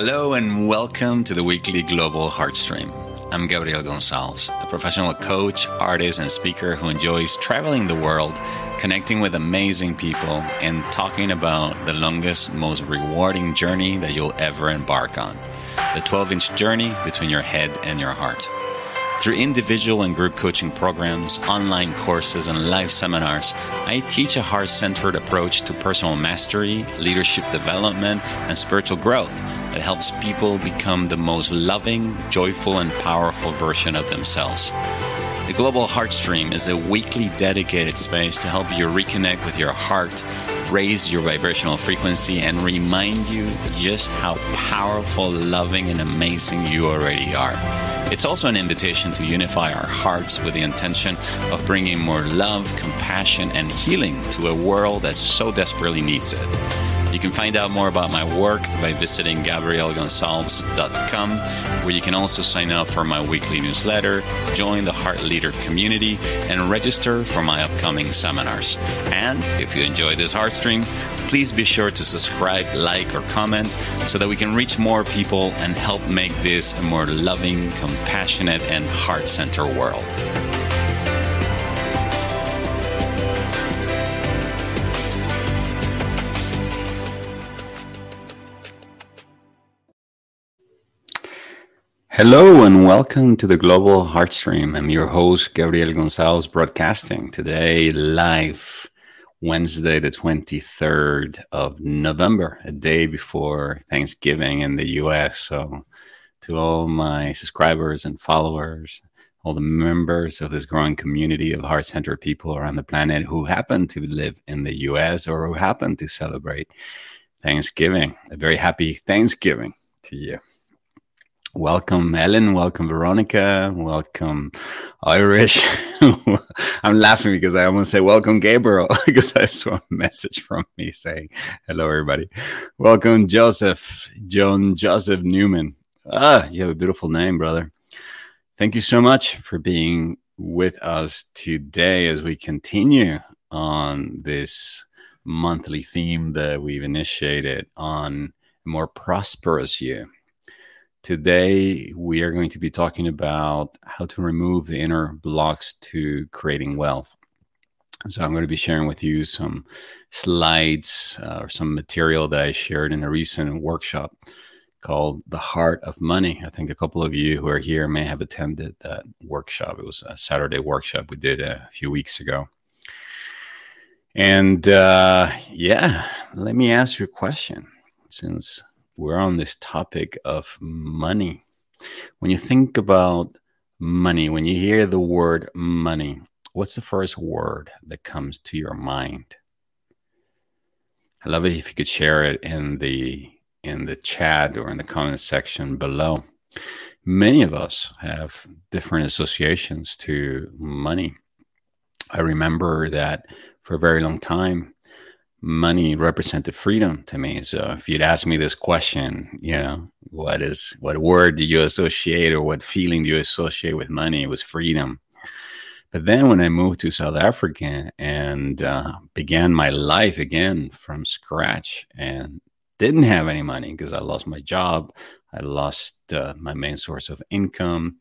Hello and welcome to the weekly Global Heartstream. I'm Gabriel Gonsalves, a professional coach, artist, and speaker who enjoys traveling the world, connecting with amazing people, and talking about the longest, most rewarding journey that you'll ever embark on the 12 inch journey between your head and your heart. Through individual and group coaching programs, online courses, and live seminars, I teach a heart centered approach to personal mastery, leadership development, and spiritual growth that helps people become the most loving, joyful, and powerful version of themselves. The Global Heartstream is a weekly dedicated space to help you reconnect with your heart, raise your vibrational frequency, and remind you just how powerful, loving, and amazing you already are. It's also an invitation to unify our hearts with the intention of bringing more love, compassion, and healing to a world that so desperately needs it. You can find out more about my work by visiting GabrielGonsalves.com, where you can also sign up for my weekly newsletter, join the Heart Leader community, and register for my upcoming seminars. And if you enjoy this Heart Stream, please be sure to subscribe, like, or comment so that we can reach more people and help make this a more loving, compassionate, and heart centered world. Hello and welcome to the Global Heartstream. I'm your host, Gabriel Gonsalves, broadcasting today live Wednesday, the 23rd of November, a day before Thanksgiving in the US. So, to all my subscribers and followers, all the members of this growing community of heart centered people around the planet who happen to live in the US or who happen to celebrate Thanksgiving, a very happy Thanksgiving to you. Welcome, Ellen. Welcome, Veronica. Welcome, Irish. I'm laughing because I almost say welcome, Gabriel, because I saw a message from me saying hello, everybody. Welcome, Joseph, John Joseph Newman. Ah, you have a beautiful name, brother. Thank you so much for being with us today as we continue on this monthly theme that we've initiated on a more prosperous you Today, we are going to be talking about how to remove the inner blocks to creating wealth. So, I'm going to be sharing with you some slides uh, or some material that I shared in a recent workshop called The Heart of Money. I think a couple of you who are here may have attended that workshop. It was a Saturday workshop we did a few weeks ago. And uh, yeah, let me ask you a question since we're on this topic of money. When you think about money, when you hear the word money, what's the first word that comes to your mind? I love it if you could share it in the in the chat or in the comment section below. Many of us have different associations to money. I remember that for a very long time, money represented freedom to me. So if you'd ask me this question, you know, what is what word do you associate or what feeling do you associate with money? It was freedom. But then when I moved to South Africa and uh, began my life again from scratch and didn't have any money because I lost my job, I lost uh, my main source of income.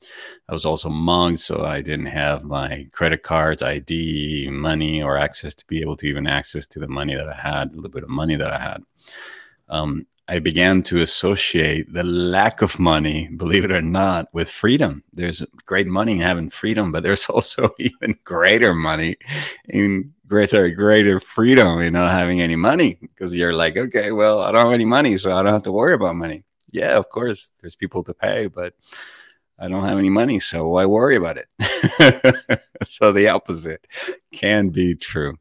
I was also mugged, so I didn't have my credit cards, ID, money, or access to be able to even access to the money that I had, a little bit of money that I had. Um, I began to associate the lack of money, believe it or not, with freedom. There's great money in having freedom, but there's also even greater money in great, sorry, greater freedom in not having any money because you're like, okay, well, I don't have any money, so I don't have to worry about money yeah, of course, there's people to pay, but I don't have any money, so why worry about it? so the opposite can be true.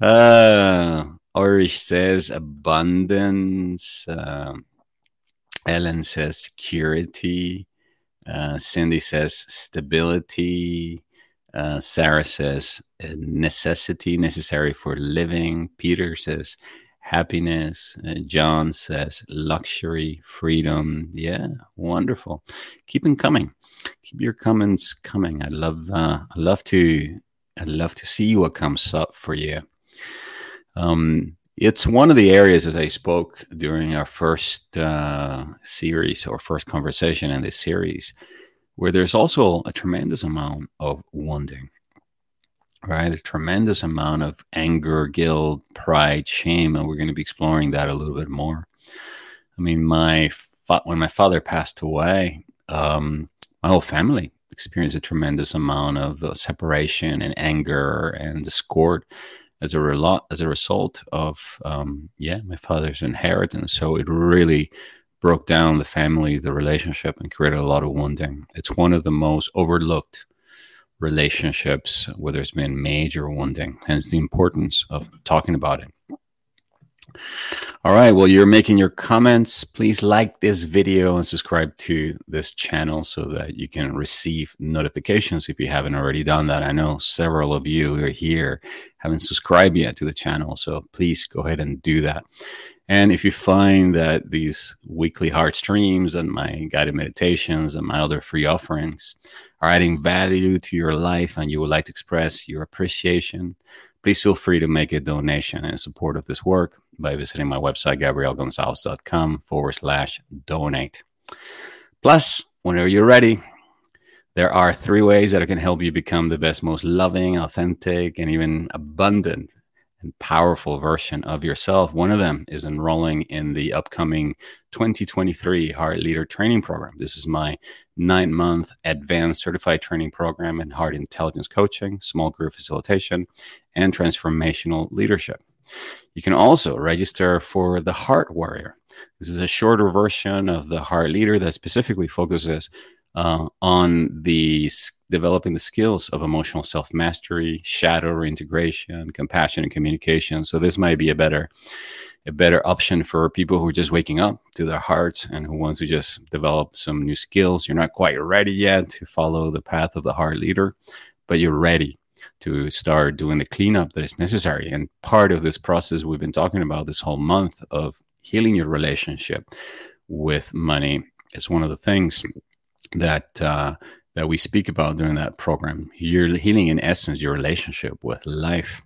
Uh, Irish says abundance. Uh, Ellen says security. Uh, Cindy says stability. Uh, Sarah says necessity, necessary for living. Peter says happiness. Uh, John says luxury, freedom. Yeah, wonderful. Keep them coming. Keep your comments coming. I love. Uh, I love to. I love to see what comes up for you. Um, It's one of the areas, as I spoke during our first uh, series or first conversation in this series, where there's also a tremendous amount of wounding, right? A tremendous amount of anger, guilt, pride, shame, and we're going to be exploring that a little bit more. I mean, my fa- when my father passed away, um, my whole family experienced a tremendous amount of uh, separation and anger and discord as a, as a result of um, yeah my father's inheritance. So it really broke down the family, the relationship, and created a lot of wounding. It's one of the most overlooked relationships where there's been major wounding. Hence the importance of talking about it. All right. Well, you're making your comments. Please like this video and subscribe to this channel so that you can receive notifications if you haven't already done that. I know several of you are here haven't subscribed yet to the channel. So please go ahead and do that. And if you find that these weekly heart streams and my guided meditations and my other free offerings are adding value to your life and you would like to express your appreciation, please feel free to make a donation in support of this work by visiting my website, gabrielgonsalves.com forward slash donate. Plus, whenever you're ready, there are three ways that I can help you become the best, most loving, authentic, and even abundant and powerful version of yourself. One of them is enrolling in the upcoming 2023 Heart Leader Training Program. This is my nine month advanced certified training program in heart intelligence coaching, small group facilitation, and transformational leadership. You can also register for the Heart Warrior. This is a shorter version of the Heart Leader that specifically focuses uh, on the developing the skills of emotional self mastery, shadow reintegration, compassion, and communication. So this might be a better a better option for people who are just waking up to their hearts and who wants to just develop some new skills. You're not quite ready yet to follow the path of the heart leader, but you're ready to start doing the cleanup that is necessary. And part of this process we've been talking about this whole month of healing your relationship with money is one of the things that uh, that we speak about during that program. You're healing, in essence, your relationship with life.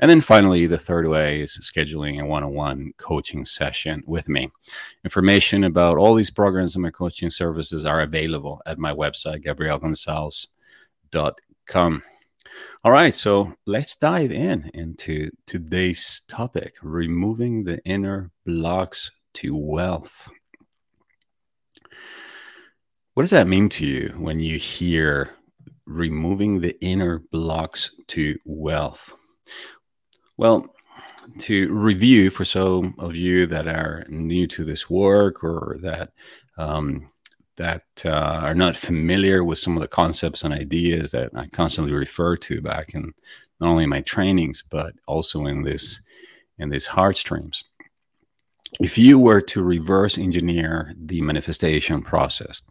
And then finally, the third way is scheduling a one on one coaching session with me. Information about all these programs and my coaching services are available at my website, gabrielgonsalves.com. All right, so let's dive in into today's topic removing the inner blocks to wealth. What does that mean to you when you hear removing the inner blocks to wealth? Well, to review for some of you that are new to this work or that um, that uh, are not familiar with some of the concepts and ideas that I constantly refer to back in not only my trainings but also in this in these heart streams if you were to reverse engineer the manifestation process,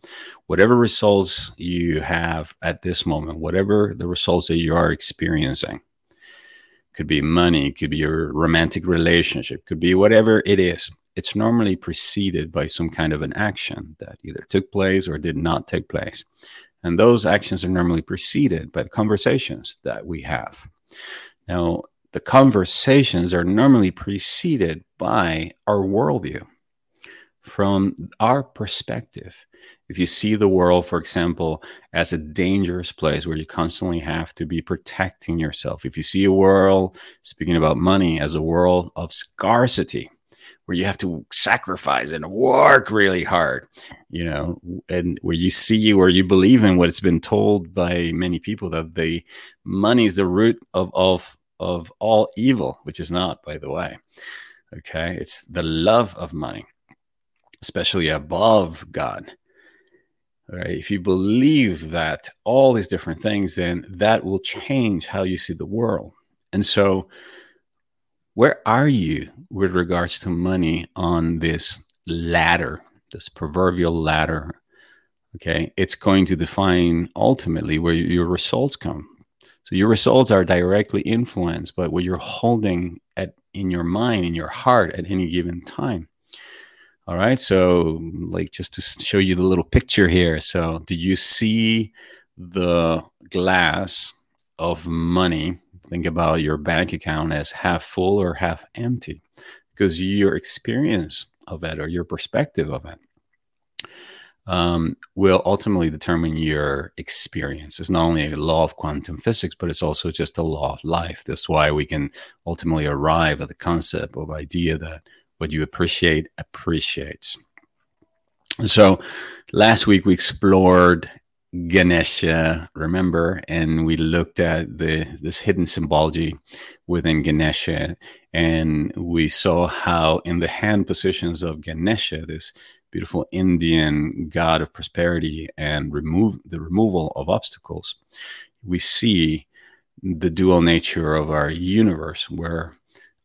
whatever results you have at this moment, whatever the results that you are experiencing, could be money, could be your romantic relationship, could be whatever it is. It's normally preceded by some kind of an action that either took place or did not take place. And those actions are normally preceded by the conversations that we have. Now, the conversations are normally preceded our worldview. From our perspective, if you see the world, for example, as a dangerous place where you constantly have to be protecting yourself, if you see a world, speaking about money, as a world of scarcity, where you have to sacrifice and work really hard, you know, and where you see where you believe in what it's been told by many people that the money is the root of, of of all evil, which is not, by the way. Okay. It's the love of money, especially above God. Right. If you believe that all these different things, then that will change how you see the world. And so, where are you with regards to money on this ladder, this proverbial ladder? Okay. It's going to define ultimately where your results come so your results are directly influenced by what you're holding at in your mind, in your heart at any given time. All right. So, like, just to show you the little picture here. So, do you see the glass of money think about your bank account as half full or half empty because your experience of it or your perspective of it um, will ultimately determine your experience. It's not only a law of quantum physics, but it's also just a law of life. That's why we can ultimately arrive at the concept of idea that what you appreciate appreciates. So last week we explored Ganesha, remember, and we looked at the this hidden symbology within Ganesha, and we saw how in the hand positions of Ganesha, this beautiful Indian god of prosperity and remove the removal of obstacles, we see the dual nature of our universe, where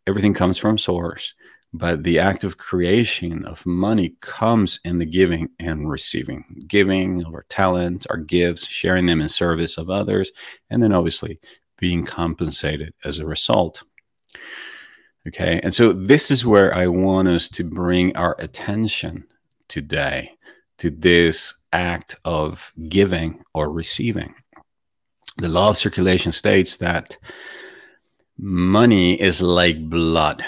everything comes from source, but the act of creation of money comes in the giving and receiving giving of our talent our gifts sharing them in service of others and then obviously being compensated as a result. Okay and so this is where i want us to bring our attention today to this act of giving or receiving the law of circulation states that money is like blood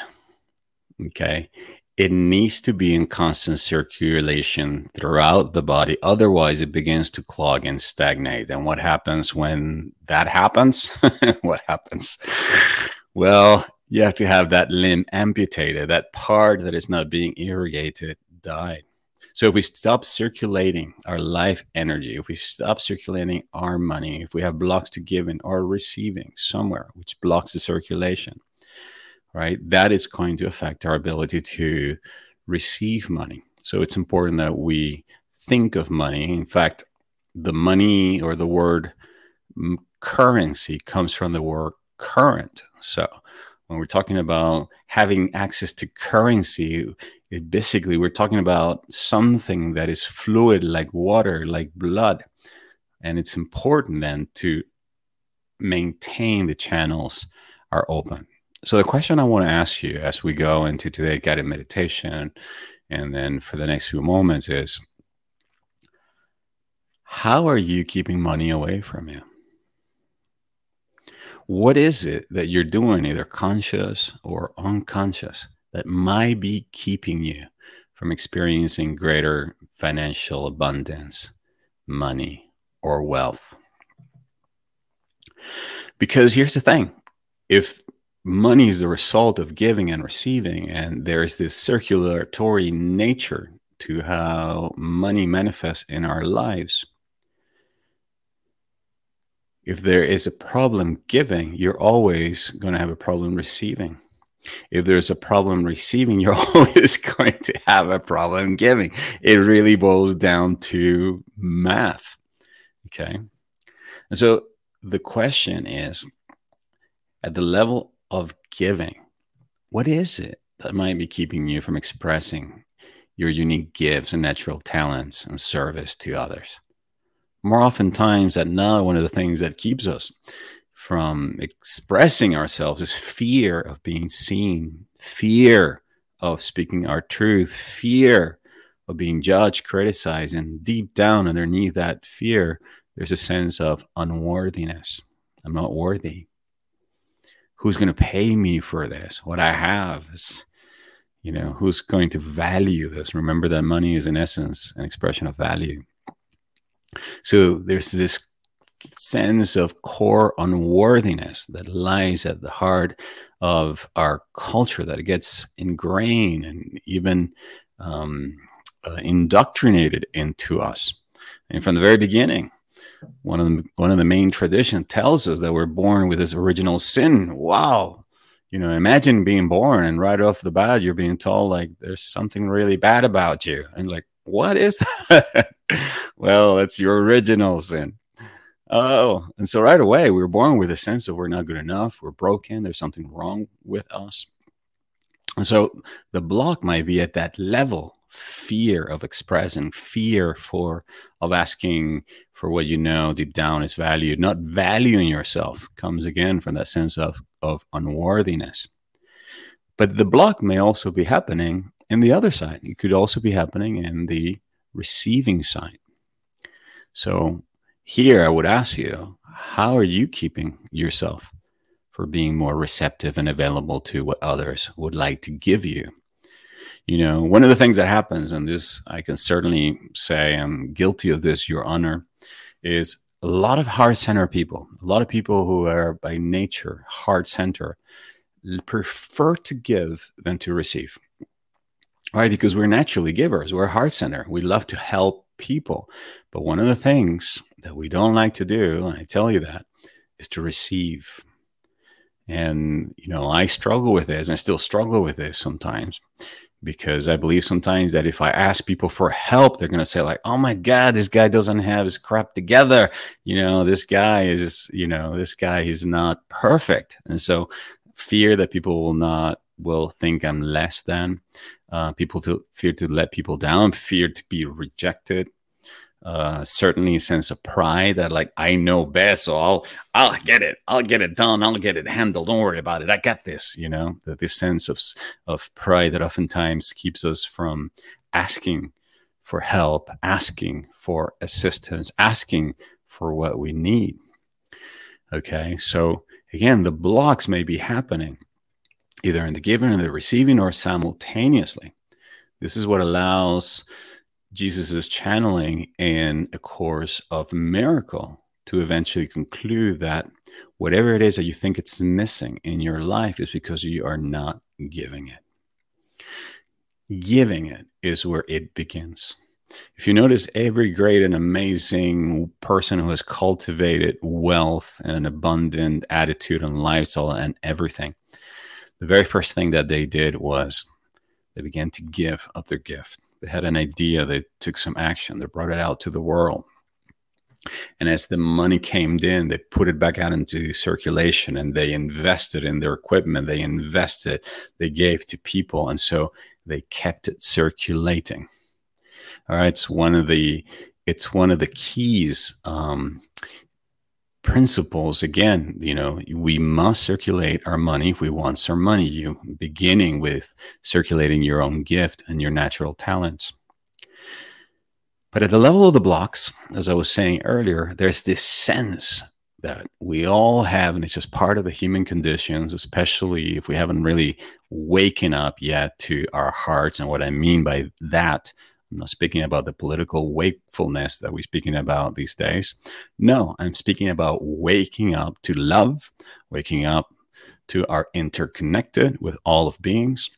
Okay. It needs to be in constant circulation throughout the body. Otherwise, it begins to clog and stagnate. And what happens when that happens? what happens? Well, you have to have that limb amputated. That part that is not being irrigated died. So if we stop circulating our life energy, if we stop circulating our money, if we have blocks to giving or receiving somewhere, which blocks the circulation, right? That is going to affect our ability to receive money. So it's important that we think of money. In fact, the money or the word mm, currency comes from the word current. So when we're talking about having access to currency, it basically we're talking about something that is fluid like water, like blood. And it's important then to maintain the channels are open. So, the question I want to ask you as we go into today guided meditation, and then for the next few moments is how are you keeping money away from you? What is it that you're doing, either conscious or unconscious, that might be keeping you from experiencing greater financial abundance, money, or wealth? Because here's the thing if money is the result of giving and receiving and there's this circulatory nature to how money manifests in our lives if there is a problem giving you're always going to have a problem receiving if there's a problem receiving you're always going to have a problem giving it really boils down to math okay and so the question is at the level of giving. What is it that might be keeping you from expressing your unique gifts and natural talents and service to others? More oftentimes than not, one of the things that keeps us from expressing ourselves is fear of being seen, fear of speaking our truth, fear of being judged, criticized, and deep down underneath that fear, there's a sense of unworthiness. I'm not worthy who's going to pay me for this? What I have is, you know, who's going to value this? Remember that money is in essence an expression of value. So there's this sense of core unworthiness that lies at the heart of our culture that gets ingrained and even um, uh, indoctrinated into us. And from the very beginning, one of the one of the main tradition tells us that we're born with this original sin. Wow. You know, imagine being born and right off the bat you're being told like there's something really bad about you. And like, what is that? well, it's your original sin. Oh, and so right away we were born with a sense of we're not good enough, we're broken, there's something wrong with us. And so the block might be at that level fear of expressing, fear for of asking for what you know deep down is valued, not valuing yourself comes again from that sense of of unworthiness. But the block may also be happening in the other side. It could also be happening in the receiving side. So here I would ask you, how are you keeping yourself for being more receptive and available to what others would like to give you. You know, one of the things that happens, and this I can certainly say I'm guilty of this, Your Honor, is a lot of heart center people, a lot of people who are by nature heart center, prefer to give than to receive. Right? Because we're naturally givers, we're heart center. We love to help people. But one of the things that we don't like to do, and I tell you that, is to receive. And, you know, I struggle with this and I still struggle with this sometimes because I believe sometimes that if I ask people for help, they're going to say, like, oh my God, this guy doesn't have his crap together. You know, this guy is, you know, this guy is not perfect. And so fear that people will not, will think I'm less than, uh, people to fear to let people down, fear to be rejected, uh, certainly a sense of pride that like I know best, so I'll I'll get it, I'll get it done, I'll get it handled. Don't worry about it, I got this. You know, this sense of of pride that oftentimes keeps us from asking for help, asking for assistance, asking for what we need. Okay, so again, the blocks may be happening either in the giving or the receiving or simultaneously. This is what allows Jesus channeling in a course of miracle to eventually conclude that whatever it is that you think it's missing in your life is because you are not giving it. Giving it is where it begins. If you notice, every great and amazing person who has cultivated wealth and an abundant attitude and lifestyle and everything, the very first thing that they did was they began to give of their gift they had an idea, they took some action, they brought it out to the world. And as the money came in, they put it back out into circulation and they invested in their equipment. They invested, they gave to people. And so they kept it circulating. All right. It's one of the, it's one of the keys um, principles again you know we must circulate our money if we want some money you beginning with circulating your own gift and your natural talents. But at the level of the blocks as i was saying earlier there's this sense that we all have and it's just part of the human conditions especially if we haven't really waken up yet to our hearts and what i mean by that I'm not speaking about the political wakefulness that we're speaking about these days. No, I'm speaking about waking up to love, waking up to our interconnected with all of beings,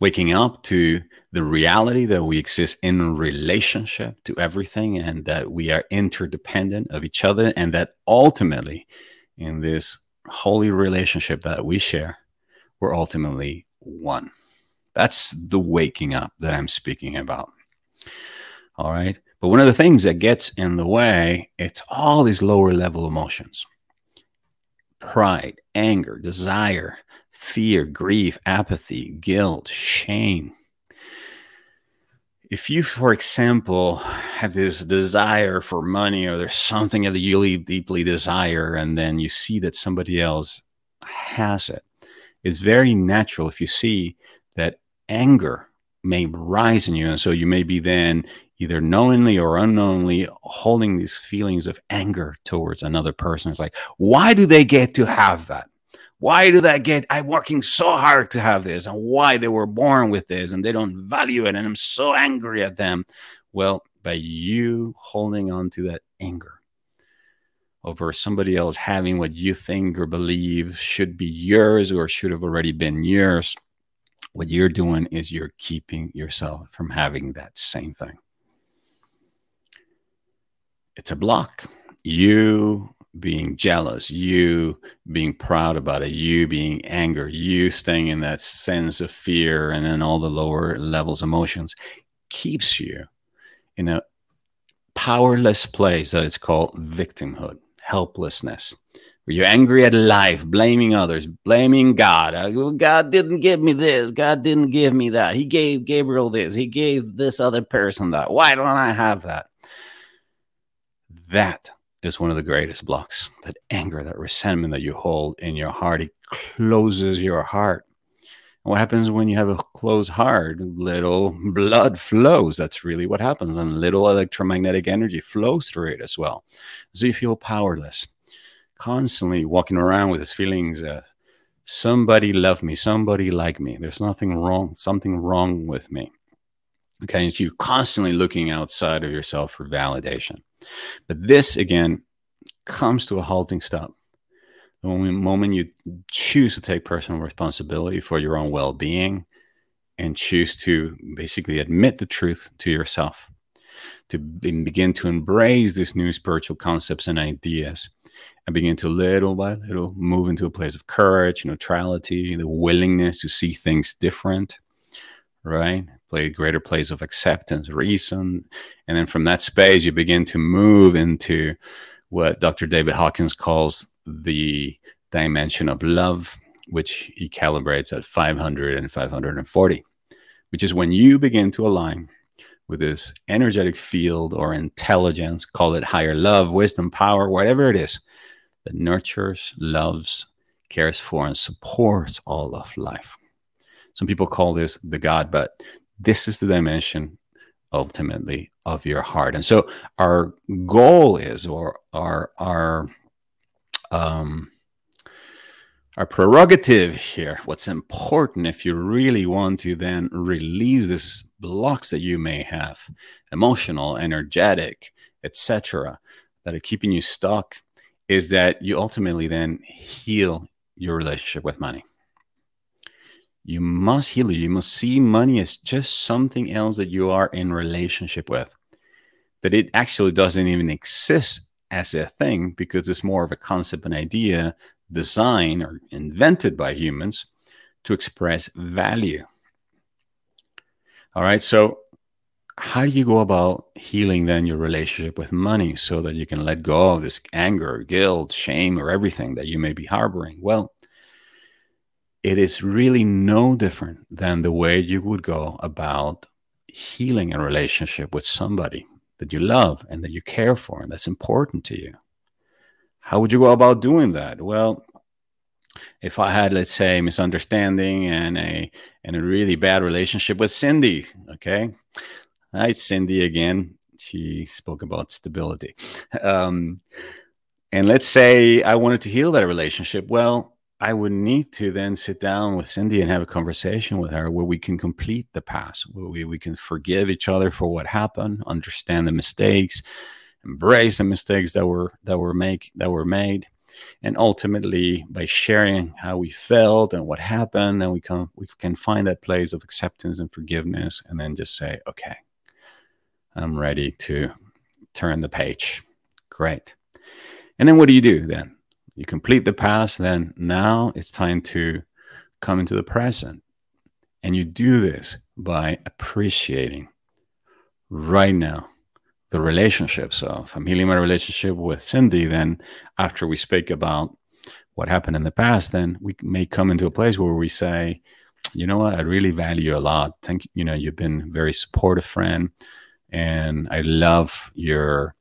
waking up to the reality that we exist in relationship to everything and that we are interdependent of each other, and that ultimately, in this holy relationship that we share, we're ultimately one. That's the waking up that I'm speaking about. All right. But one of the things that gets in the way, it's all these lower level emotions pride, anger, desire, fear, grief, apathy, guilt, shame. If you, for example, have this desire for money or there's something that you really deeply desire, and then you see that somebody else has it, it's very natural if you see that anger may rise in you. And so you may be then either knowingly or unknowingly holding these feelings of anger towards another person. It's like, why do they get to have that? Why do they get? I'm working so hard to have this, and why they were born with this, and they don't value it, and I'm so angry at them. Well, by you holding on to that anger over somebody else having what you think or believe should be yours or should have already been yours, what you're doing is you're keeping yourself from having that same thing. It's a block. You being jealous, you being proud about it, you being anger, you staying in that sense of fear and then all the lower levels emotions keeps you in a powerless place that is called victimhood, helplessness were you angry at life, blaming others, blaming God? Uh, God didn't give me this. God didn't give me that. He gave Gabriel this. He gave this other person that. Why don't I have that? That is one of the greatest blocks. That anger, that resentment that you hold in your heart, it closes your heart. And what happens when you have a closed heart? Little blood flows. That's really what happens. And little electromagnetic energy flows through it as well. So you feel powerless constantly walking around with his feelings uh, somebody love me, somebody like me. There's nothing wrong, something wrong with me. Okay, and you're constantly looking outside of yourself for validation. But this again comes to a halting stop. The moment you choose to take personal responsibility for your own well being and choose to basically admit the truth to yourself, to begin to embrace these new spiritual concepts and ideas, and begin to little by little move into a place of courage, neutrality, the willingness to see things different, right? Play a greater place of acceptance, reason. And then from that space, you begin to move into what Dr. David Hawkins calls the dimension of love, which he calibrates at 500 and 540, which is when you begin to align with this energetic field or intelligence, call it higher love, wisdom, power, whatever it is, that nurtures, loves, cares for, and supports all of life. Some people call this the God, but this is the dimension ultimately of your heart. And so our goal is, or our our um, our prerogative here, what's important if you really want to then release these blocks that you may have, emotional, energetic, etc., that are keeping you stuck, is that you ultimately then heal your relationship with money. You must heal it. You must see money as just something else that you are in relationship with. That it actually doesn't even exist as a thing because it's more of a concept and idea designed or invented by humans to express value. All right. So how do you go about healing then your relationship with money so that you can let go of this anger, guilt, shame, or everything that you may be harboring? Well, it is really no different than the way you would go about healing a relationship with somebody that you love and that you care for and that's important to you. How would you go about doing that? Well, if I had, let's say, misunderstanding and a and a really bad relationship with Cindy, okay, Hi, Cindy again. She spoke about stability. Um, and let's say I wanted to heal that relationship. Well, I would need to then sit down with Cindy and have a conversation with her where we can complete the past, where we, we can forgive each other for what happened, understand the mistakes, embrace the mistakes that were that were make that were made. And ultimately, by sharing how we felt and what happened, then we can we can find that place of acceptance and forgiveness, and then just say, okay, I'm ready to turn the page. Great. And then what do you do then? You complete the past, then now it's time to come into the present. And you do this by appreciating right now the relationship. So if I'm healing my relationship with Cindy, then after we speak about what happened in the past, then we may come into a place where we say, you know what, I really value you a lot. Thank you. You know, you've been very supportive friend and I love your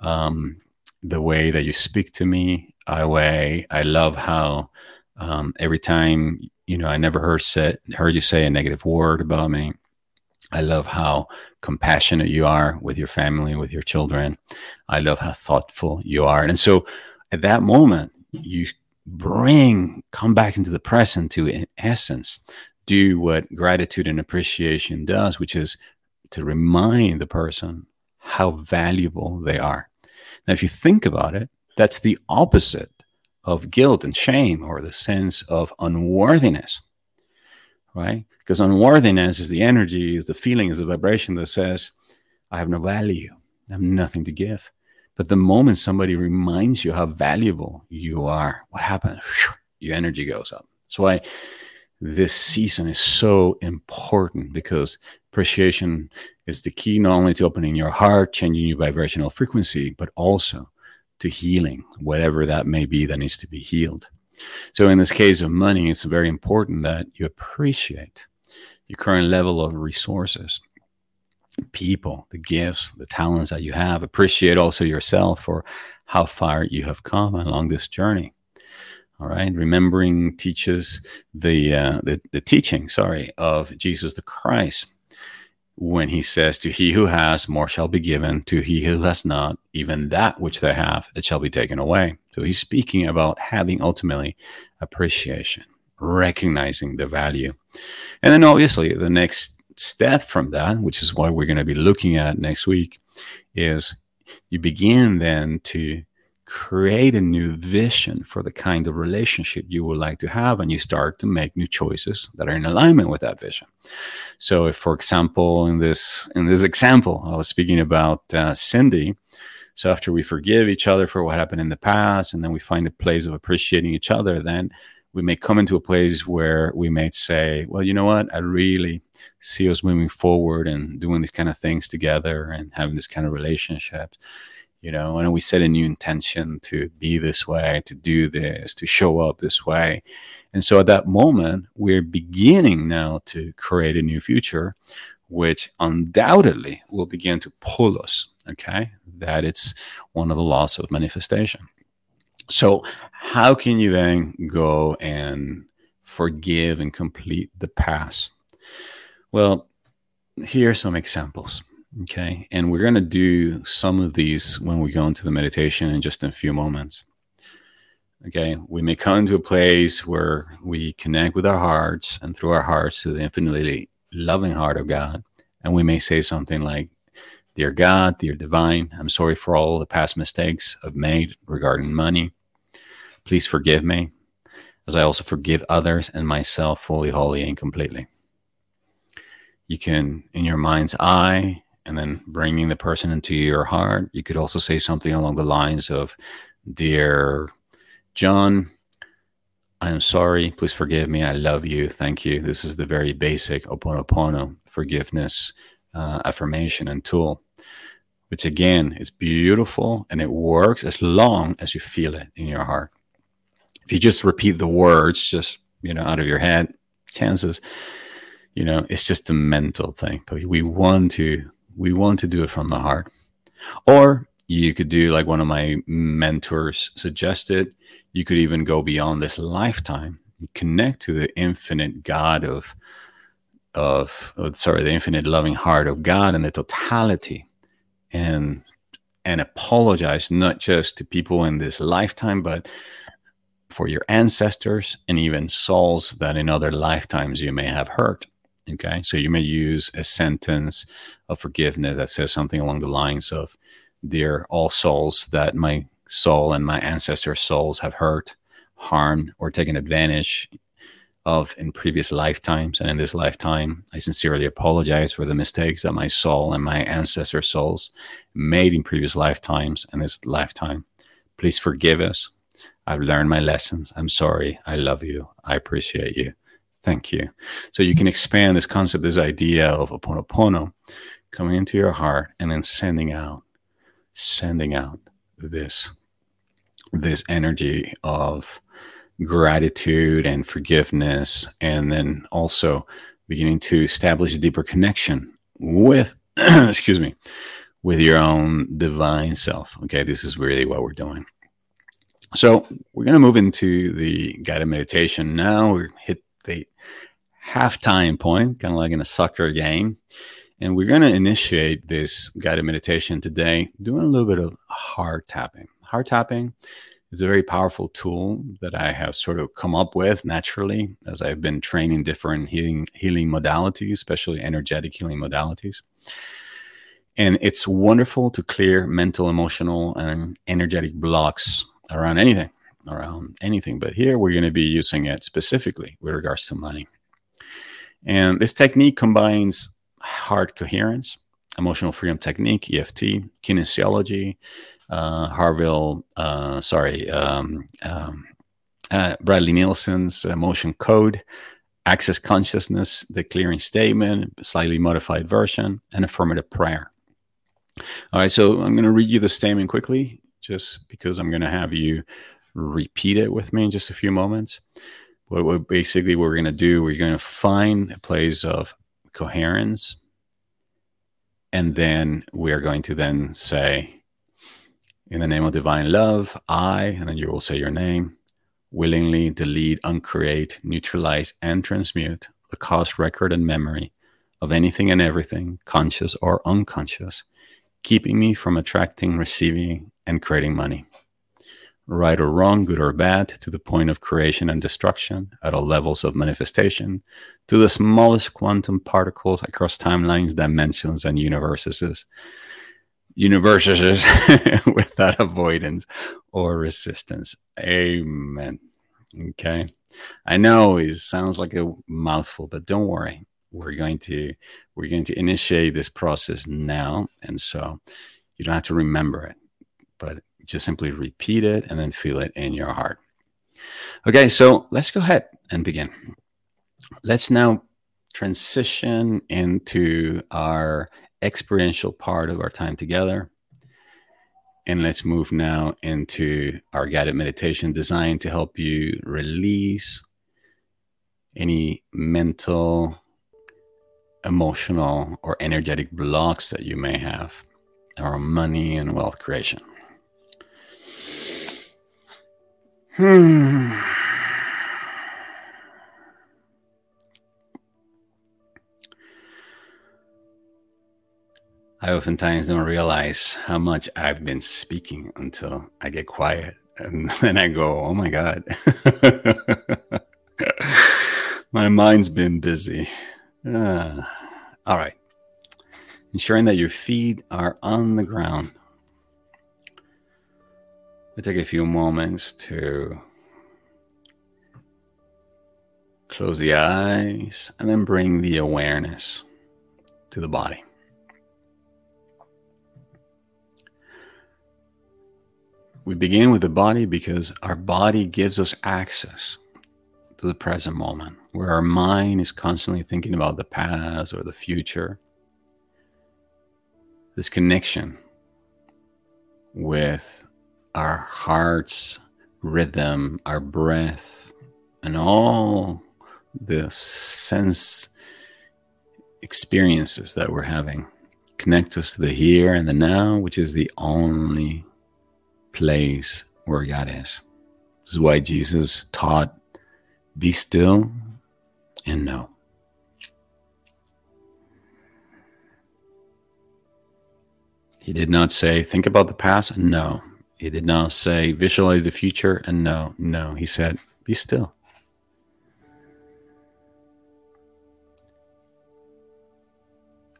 um, the way that you speak to me. I way I love how um, every time you know I never heard say, heard you say a negative word about me. I love how compassionate you are with your family, with your children. I love how thoughtful you are, and so at that moment you bring come back into the present to in essence do what gratitude and appreciation does which is to remind the person how valuable they are. Now, if you think about it, that's the opposite of guilt and shame or the sense of unworthiness, right? Because unworthiness is the energy, is the feeling, is the vibration that says, I have no value, I have nothing to give. But the moment somebody reminds you how valuable you are, what happens? Your energy goes up. That's why this season is so important because appreciation is the key not only to opening your heart, changing your vibrational frequency, but also to healing whatever that may be that needs to be healed. So, in this case of money, it's very important that you appreciate your current level of resources, people, the gifts, the talents that you have. Appreciate also yourself for how far you have come along this journey. All right, remembering teaches the, uh, the the teaching, sorry, of Jesus the Christ when he says, "To he who has, more shall be given; to he who has not, even that which they have, it shall be taken away." So he's speaking about having ultimately appreciation, recognizing the value. And then obviously the next step from that, which is what we're going to be looking at next week, is you begin then to create a new vision for the kind of relationship you would like to have and you start to make new choices that are in alignment with that vision. So if for example in this in this example i was speaking about uh, cindy. So after we forgive each other for what happened in the past and then we find a place of appreciating each other then we may come into a place where we may say well you know what? I really see us moving forward and doing these kind of things together and having this kind of relationships you know and we set a new intention to be this way to do this to show up this way. And so at that moment we're beginning now to create a new future which undoubtedly will begin to pull us okay? That it's one of the laws of manifestation. So how can you then go and forgive and complete the past? Well here are some examples Okay. And we're going to do some of these when we go into the meditation in just a few moments. Okay. We may come to a place where we connect with our hearts and through our hearts to the infinitely loving heart of God. And we may say something like, Dear God, dear divine, I'm sorry for all the past mistakes I've made regarding money. Please forgive me, as I also forgive others and myself fully, wholly, and completely. You can, in your mind's eye, and then bringing the person into your heart. You could also say something along the lines of, Dear John, I am sorry. Please forgive me. I love you. Thank you. This is the very basic Oponopono forgiveness uh, affirmation and tool, which again is beautiful and it works as long as you feel it in your heart. If you just repeat the words, just you know, out of your head, chances, you know, it's just a mental thing. But we want to we want to do it from the heart. Or you could do like one of my mentors suggested. You could even go beyond this lifetime, connect to the infinite God of, of, of sorry, the infinite loving heart of God and the totality, and and apologize not just to people in this lifetime, but for your ancestors and even souls that in other lifetimes you may have hurt. Okay, so you may use a sentence of forgiveness that says something along the lines of, Dear all souls that my soul and my ancestors' souls have hurt, harmed, or taken advantage of in previous lifetimes. And in this lifetime, I sincerely apologize for the mistakes that my soul and my ancestor souls made in previous lifetimes and this lifetime. Please forgive us. I've learned my lessons. I'm sorry. I love you. I appreciate you. Thank you. So you can expand this concept, this idea of Oponopono coming into your heart and then sending out, sending out this, this energy of gratitude and forgiveness, and then also beginning to establish a deeper connection with, excuse me, with your own divine self. Okay, this is really what we're doing. So we're going to move into the guided meditation now. We hit the halftime point, kind of like in a soccer game. And we're going to initiate this guided meditation today doing a little bit of heart tapping. Heart tapping is a very powerful tool that I have sort of come up with naturally as I've been training different healing healing modalities, especially energetic healing modalities. And it's wonderful to clear mental, emotional, and energetic blocks around anything around anything. But here we're going to be using it specifically with regards to money. And this technique combines heart coherence, emotional freedom technique, EFT, kinesiology, uh, Harville, uh, sorry, um, um, uh, Bradley Nelson's emotion code, access consciousness, the clearing statement, slightly modified version, and affirmative prayer. All right, so I'm going to read you the statement quickly, just because I'm going to have you repeat it with me in just a few moments. What, basically we're going to do, we're going to find a place of coherence, and then we are going to then say, in the name of divine love, I, and then you will say your name, willingly delete, uncreate, neutralize, and transmute the cost record and memory of anything and everything, conscious or unconscious, keeping me from attracting, receiving, and creating money. Right or wrong, good or bad, to the point of creation and destruction at all levels of manifestation, to the smallest quantum particles across timelines, dimensions, and universes. Universes without avoidance or resistance. Amen. Okay. I know it sounds like a mouthful, but don't worry. We're going to we're going to initiate this process now. And so you don't have to remember it, but just simply repeat it and then feel it in your heart. Okay, so let's go ahead and begin. Let's now transition into our experiential part of our time together. And let's move now into our guided meditation designed to help you release any mental, emotional, or energetic blocks that you may have around money and wealth creation. Hmm. I oftentimes don't realize how much I've been speaking until I get quiet. And then I go, oh my God. my mind's been busy. Uh, all right. Ensuring that your feet are on the ground we take a few moments to close the eyes and then bring the awareness to the body. We begin with the body because our body gives us access to the present moment, where our mind is constantly thinking about the past or the future. This connection with our heart's rhythm, our breath, and all the sense experiences that we're having connect us to the here and the now, which is the only place where God is. This is why Jesus taught, be still and know. He did not say, think about the past. No, he did not say, visualize the future. And no, no, he said, be still.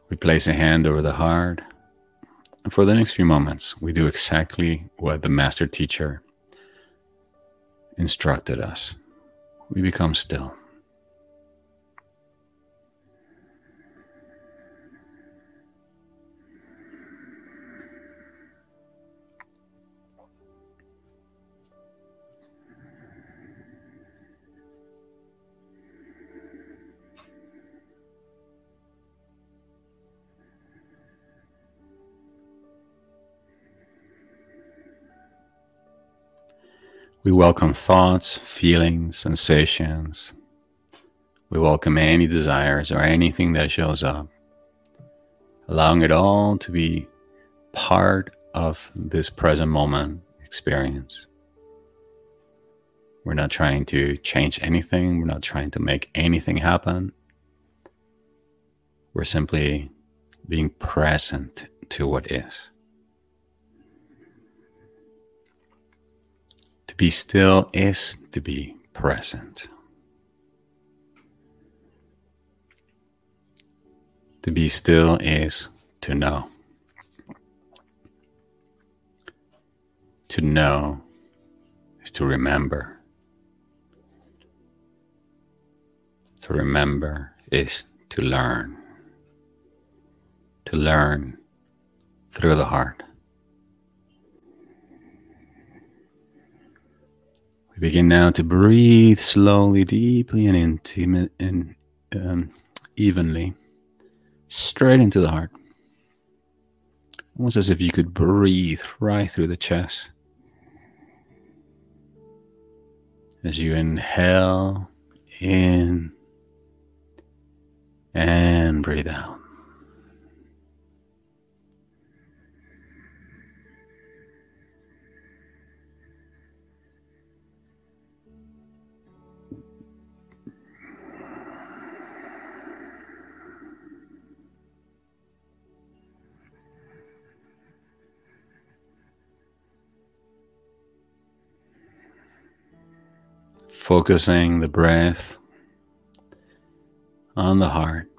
We place a hand over the heart. And for the next few moments, we do exactly what the master teacher instructed us. We become still. We welcome thoughts, feelings, sensations. We welcome any desires or anything that shows up, allowing it all to be part of this present moment experience. We're not trying to change anything, we're not trying to make anything happen. We're simply being present to what is. Be still is to be present. To be still is to know. To know is to remember. To remember is to learn. To learn through the heart. We begin now to breathe slowly, deeply, and and um, evenly, straight into the heart. Almost as if you could breathe right through the chest. As you inhale in and breathe out. Focusing the breath on the heart.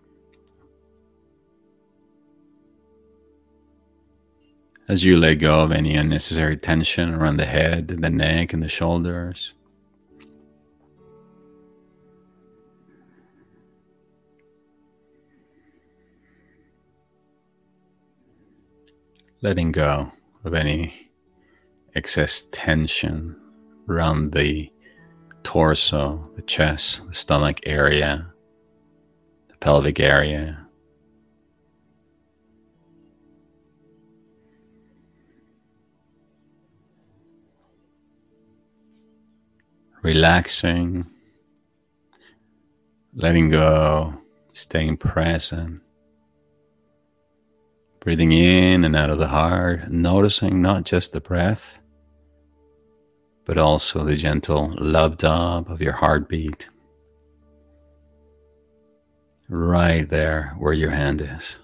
As you let go of any unnecessary tension around the head, the neck, and the shoulders. Letting go of any excess tension around the torso, the chest, the stomach area, the pelvic area. Relaxing, letting go, staying present. Breathing in and out of the heart, noticing not just the breath, but also the gentle lub dub of your heartbeat right there where your hand is.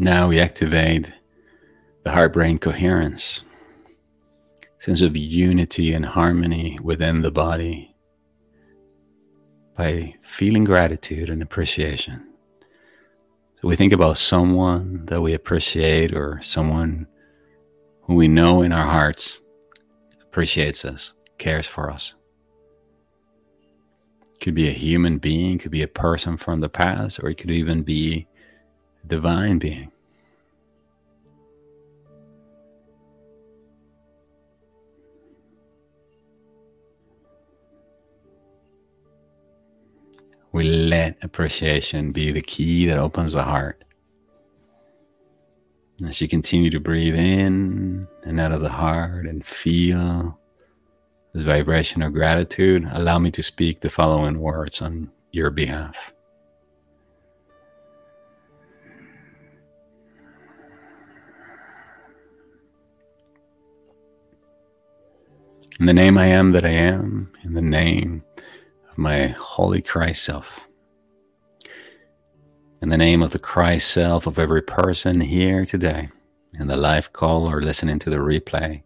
Now we activate the heart brain coherence, sense of unity and harmony within the body by feeling gratitude and appreciation. So we think about someone that we appreciate or someone who we know in our hearts appreciates us, cares for us. Could be a human being, could be a person from the past, or it could even be divine being. We let appreciation be the key that opens the heart. As you continue to breathe in and out of the heart and feel this vibration of gratitude, allow me to speak the following words on your behalf. In the name I am that I am, in the name of my holy Christ self, in the name of the Christ self of every person here today, in the live call or listening to the replay,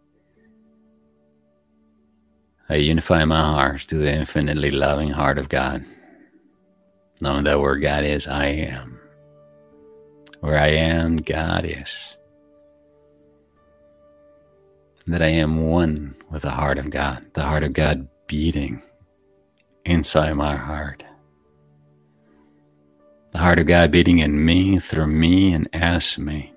I unify my heart to the infinitely loving heart of God, knowing that where God is, I am. Where I am, God is that I am one with the heart of God, the heart of God beating inside my heart. The heart of God beating in me, through me, and as me.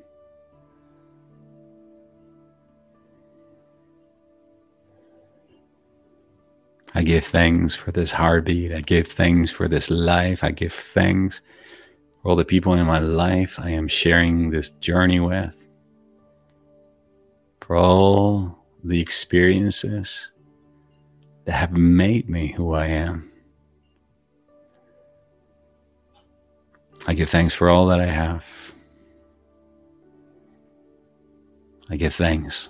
I give thanks for this heartbeat. I give thanks for this life. I give thanks for all the people in my life I am sharing this journey with for all the experiences that have made me who I am. I give thanks for all that I have. I give thanks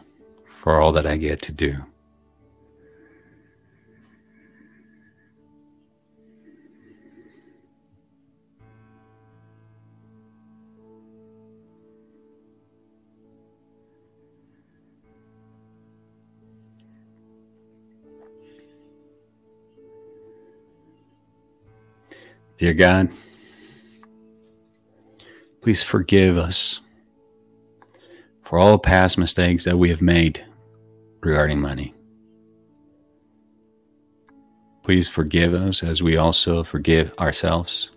for all that I get to do. Dear God, please forgive us for all past mistakes that we have made regarding money. Please forgive us as we also forgive ourselves,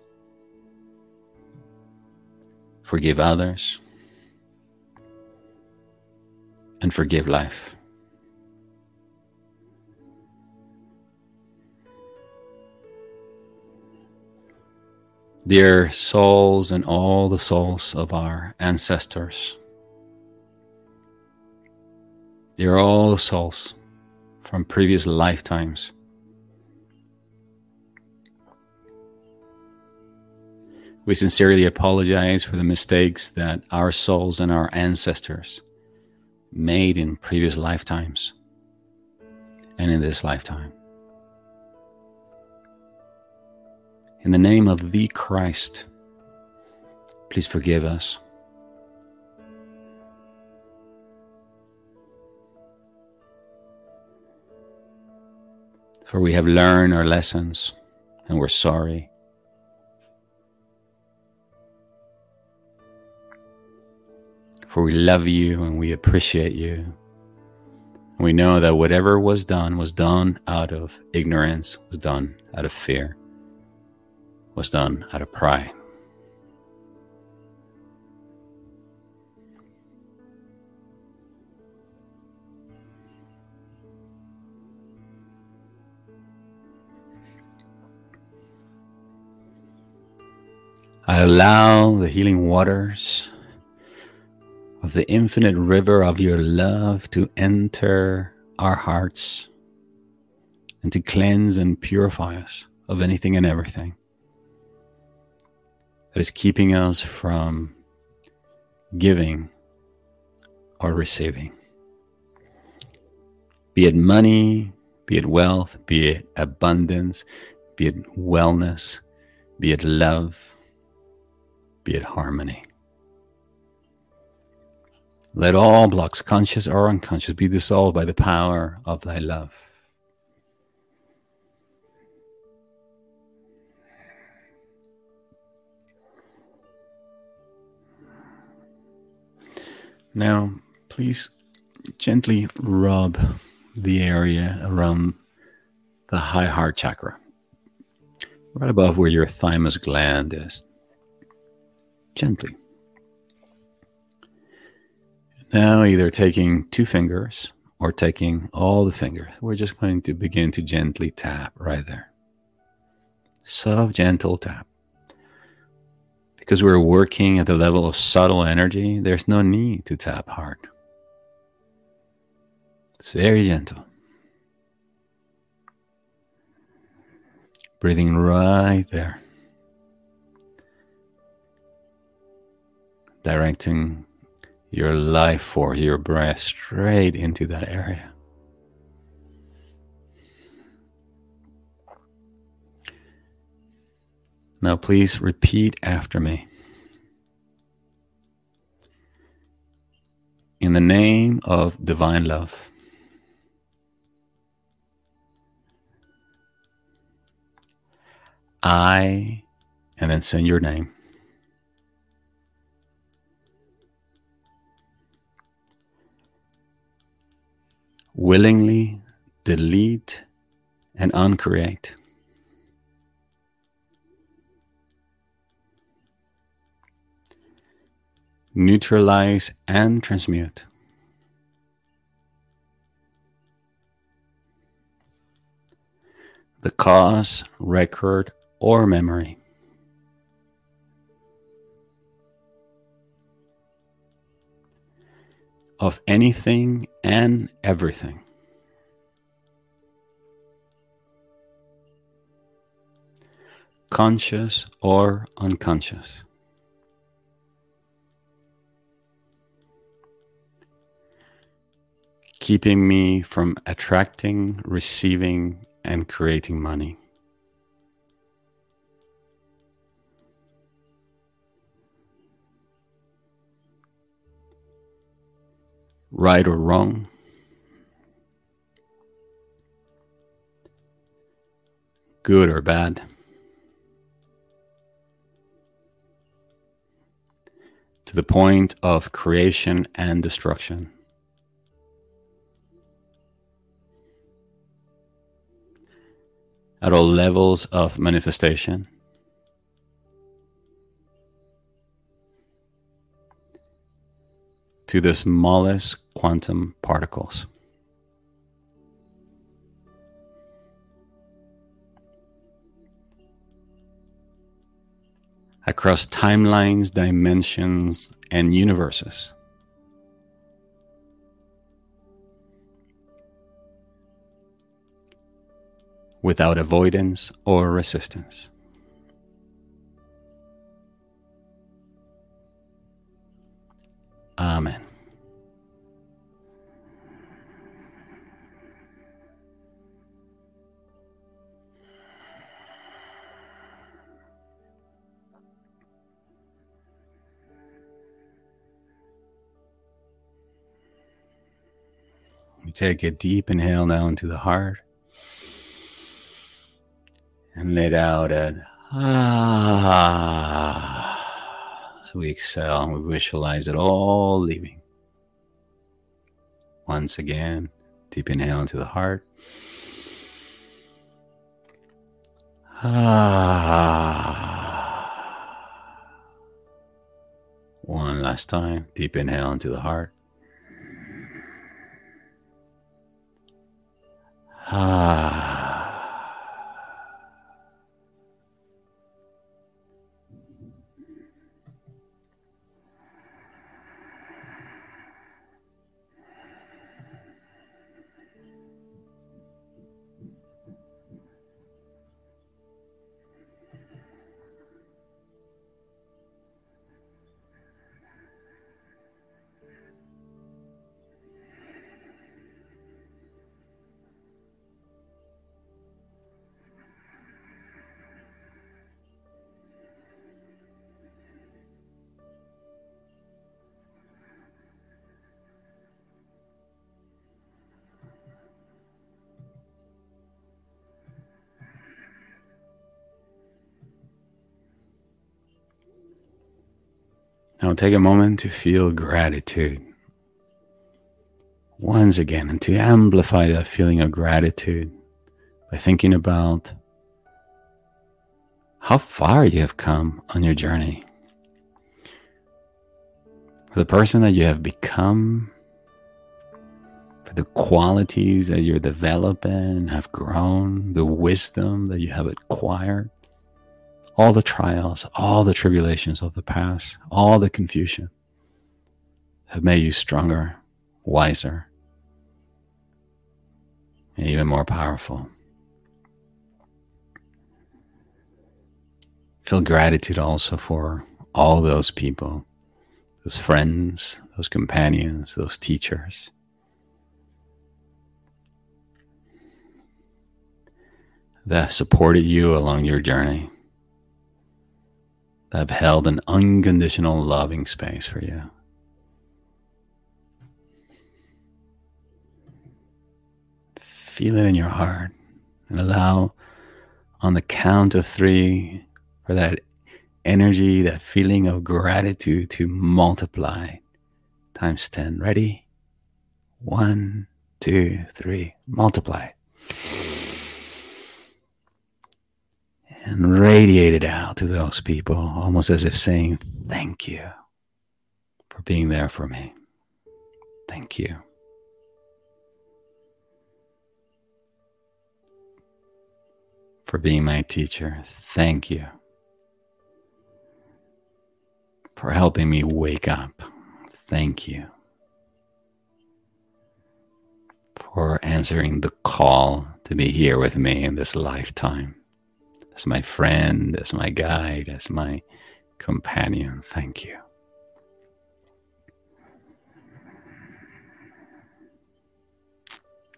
forgive others, and forgive life. their souls and all the souls of our ancestors. They are all souls from previous lifetimes. We sincerely apologize for the mistakes that our souls and our ancestors made in previous lifetimes and in this lifetime. In the name of the Christ, please forgive us. For we have learned our lessons and we're sorry. For we love you and we appreciate you. We know that whatever was done was done out of ignorance, was done out of fear was done out of pride. I allow the healing waters of the infinite river of your love to enter our hearts and to cleanse and purify us of anything and everything that is keeping us from giving or receiving. Be it money, be it wealth, be it abundance, be it wellness, be it love, be it harmony. Let all blocks, conscious or unconscious, be dissolved by the power of thy love. Now, please gently rub the area around the high heart chakra, right above where your thymus gland is. Gently. Now, either taking two fingers or taking all the fingers, we're just going to begin to gently tap right there. Soft, gentle tap because we're working at the level of subtle energy, there's no need to tap hard. It's very gentle. Breathing right there. Directing your life force, your breath straight into that area. Now, please repeat after me. In the name of divine love, I, and then send your name. Willingly delete and uncreate neutralize and transmute. The cause, record, or memory. Of anything and everything. Conscious or unconscious. Keeping me from attracting, receiving, and creating money. Right or wrong, good or bad. To the point of creation and destruction. At all levels of manifestation. To the smallest quantum particles. Across timelines, dimensions, and universes. without avoidance or resistance. Amen. We take a deep inhale now into the heart and let out an ah. We exhale and we visualize it all leaving. Once again, deep inhale into the heart. Ah. One last time, deep inhale into the heart. Ah. Now take a moment to feel gratitude. Once again, and to amplify that feeling of gratitude by thinking about how far you have come on your journey. For the person that you have become, for the qualities that you're developing and have grown, the wisdom that you have acquired all the trials, all the tribulations of the past, all the confusion have made you stronger, wiser, and even more powerful. Feel gratitude also for all those people, those friends, those companions, those teachers. That supported you along your journey that have held an unconditional loving space for you. Feel it in your heart and allow on the count of three for that energy, that feeling of gratitude to multiply times 10. Ready? One, two, three, multiply. And radiate it out to those people, almost as if saying, Thank you for being there for me. Thank you. For being my teacher. Thank you. For helping me wake up. Thank you. For answering the call to be here with me in this lifetime as my friend, as my guide, as my companion. Thank you.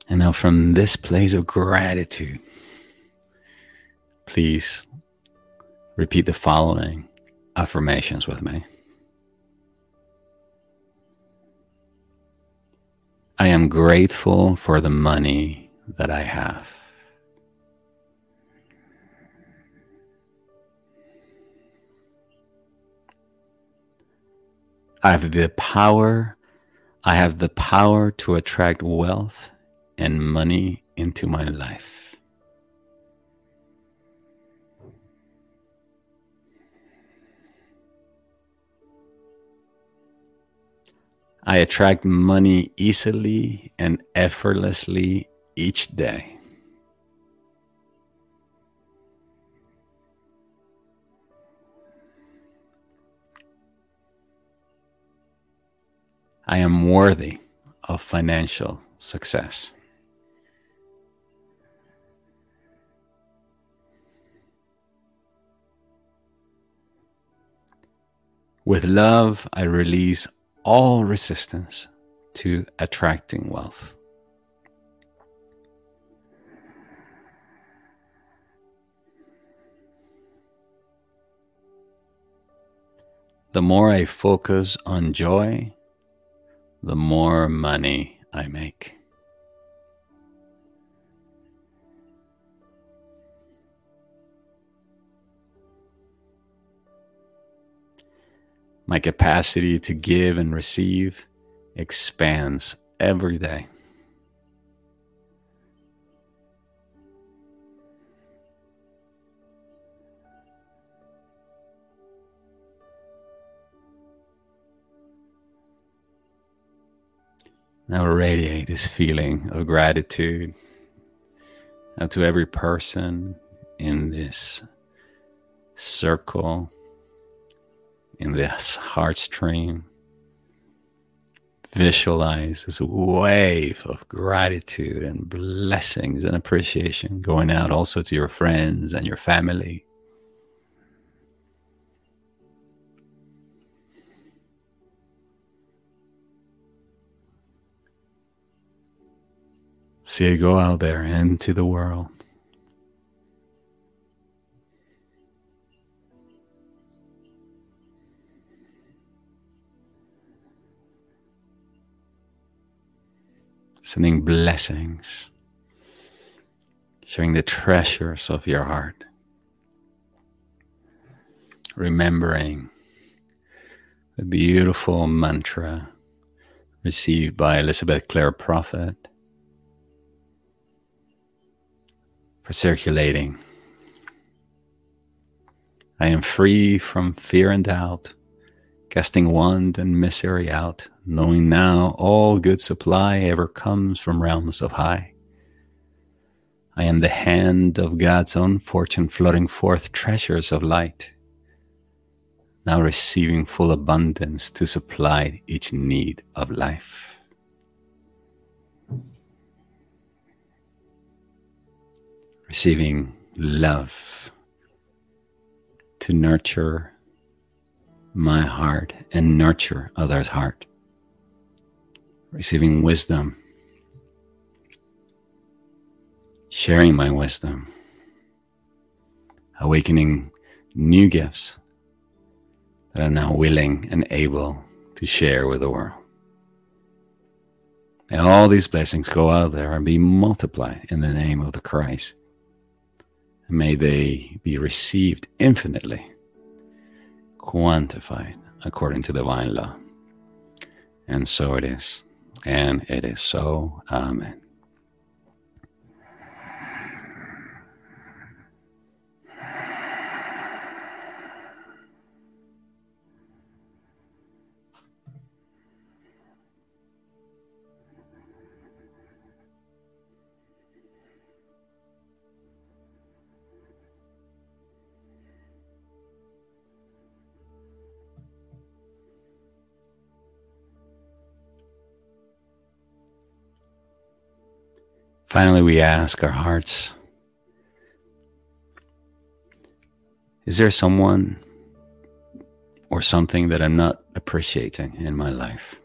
And now, from this place of gratitude, please repeat the following affirmations with me. I am grateful for the money that I have. I have the power. I have the power to attract wealth and money into my life. I attract money easily and effortlessly each day. I am worthy of financial success. With love, I release all resistance to attracting wealth. The more I focus on joy, the more money I make. My capacity to give and receive expands every day. Now radiate this feeling of gratitude out to every person in this circle, in this Heartstream. Visualize this wave of gratitude and blessings and appreciation going out also to your friends and your family. See you go out there into the world. Sending blessings, sharing the treasures of your heart, remembering the beautiful mantra received by Elizabeth Clare Prophet for circulating. I am free from fear and doubt, casting want and misery out, knowing now all good supply ever comes from realms of high. I am the hand of God's own fortune flooding forth treasures of light, now receiving full abundance to supply each need of life. Receiving love to nurture my heart and nurture others' heart, receiving wisdom, sharing my wisdom, awakening new gifts that I'm now willing and able to share with the world. May all these blessings go out there and be multiplied in the name of the Christ may they be received infinitely, quantified according to divine law. And so it is, and it is so. Amen. Finally, we ask our hearts Is there someone or something that I'm not appreciating in my life?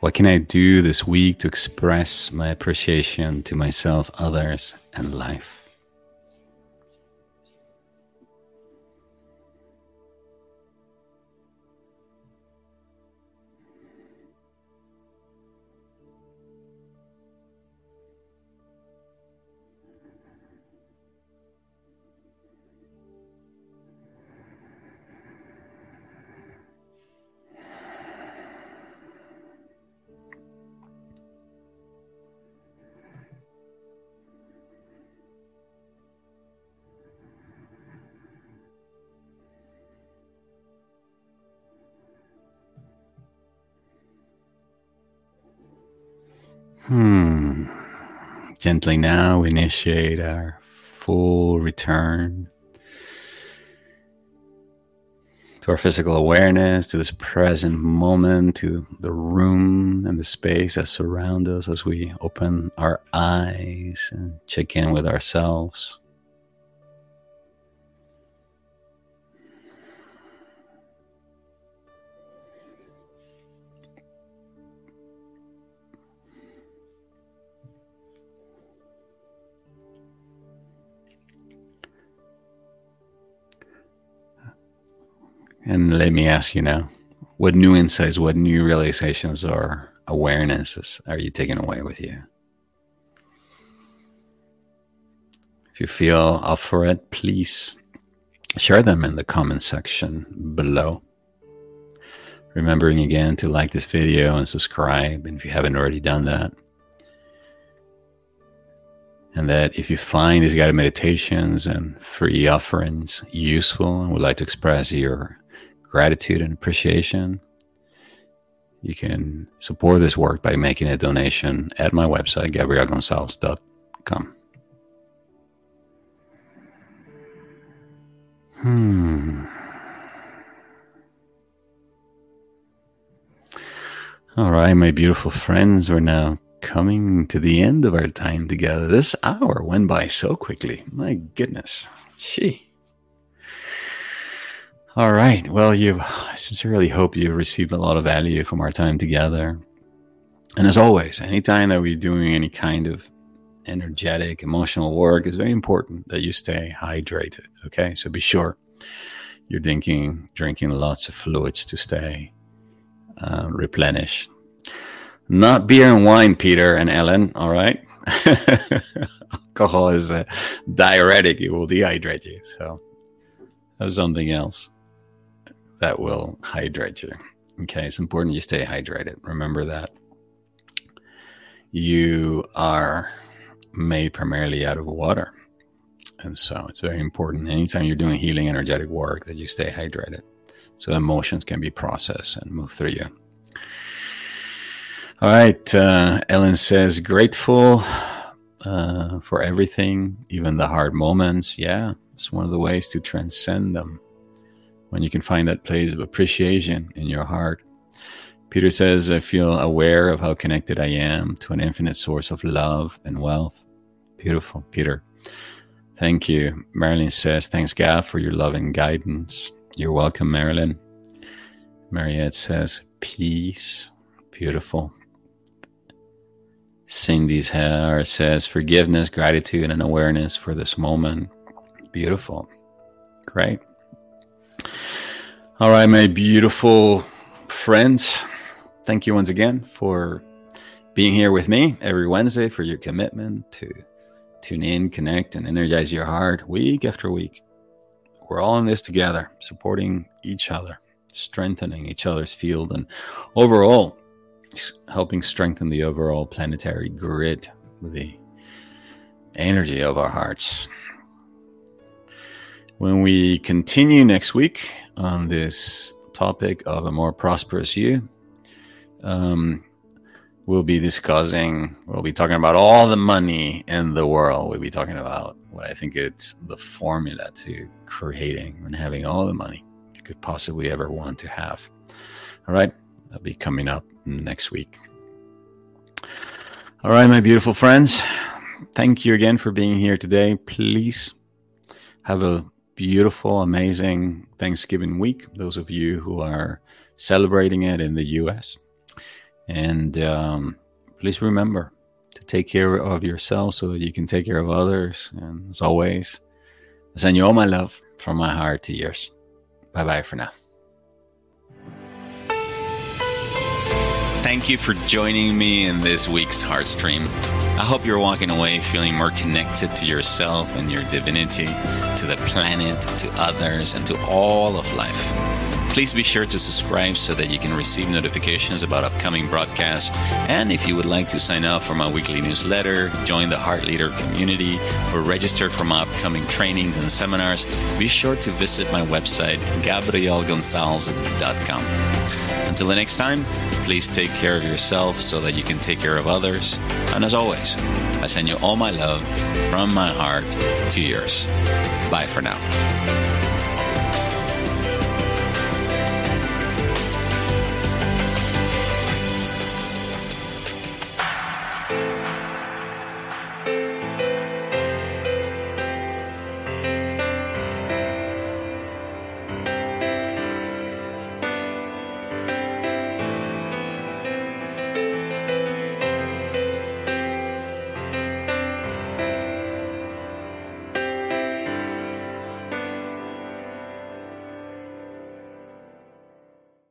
What can I do this week to express my appreciation to myself, others, and life? Gently now initiate our full return to our physical awareness, to this present moment, to the room and the space that surround us as we open our eyes and check in with ourselves. And let me ask you now what new insights, what new realizations or awarenesses are you taking away with you? If you feel up for it, please share them in the comment section below. Remembering again to like this video and subscribe, and if you haven't already done that. And that if you find these guided meditations and free offerings useful and would like to express your gratitude and appreciation, you can support this work by making a donation at my website, gabrielgonsalves.com. Hmm. All right, my beautiful friends, we're now coming to the end of our time together. This hour went by so quickly. My goodness. Gee. All right. Well, you I sincerely hope you received a lot of value from our time together. And as always, anytime that we're doing any kind of energetic, emotional work, it's very important that you stay hydrated. Okay, so be sure you're drinking drinking lots of fluids to stay uh, replenished. Not beer and wine, Peter and Ellen. All right, alcohol is a diuretic; it will dehydrate you. So something else that will hydrate you. Okay, it's important you stay hydrated. Remember that you are made primarily out of water. And so it's very important anytime you're doing healing energetic work that you stay hydrated so emotions can be processed and move through you. All right. Uh, Ellen says, grateful uh, for everything, even the hard moments. Yeah, it's one of the ways to transcend them when you can find that place of appreciation in your heart Peter says, I feel aware of how connected I am to an infinite source of love and wealth. Beautiful, Peter. Thank you. Marilyn says, Thanks, God, for your love and guidance. You're welcome, Marilyn. Mariette says, Peace. Beautiful. Cindy's hair says, Forgiveness, gratitude, and awareness for this moment. Beautiful. Great. All right, my beautiful friends thank you once again for being here with me every Wednesday for your commitment to tune in, connect, and energize your heart week after week. We're all in this together, supporting each other, strengthening each other's field, and overall helping strengthen the overall planetary grid with the energy of our hearts. When we continue next week on this topic of a more prosperous you, um, we'll be discussing, we'll be talking about all the money in the world. We'll be talking about what I think it's the formula to creating and having all the money you could possibly ever want to have. All right, that'll be coming up next week. All right, my beautiful friends, thank you again for being here today. Please have a beautiful, amazing Thanksgiving week. Those of you who are celebrating it in the US, and um, please remember to take care of yourself so that you can take care of others. And as always, I send you all my love from my heart to yours. Bye bye for now. Thank you for joining me in this week's Heartstream. I hope you're walking away feeling more connected to yourself and your divinity, to the planet, to others, and to all of life. Please be sure to subscribe so that you can receive notifications about upcoming broadcasts. And if you would like to sign up for my weekly newsletter, join the Heart Leader community, or register for my upcoming trainings and seminars, be sure to visit my website, gabrielgonsalves.com. Until the next time, please take care of yourself so that you can take care of others. And as always, I send you all my love from my heart to yours. Bye for now.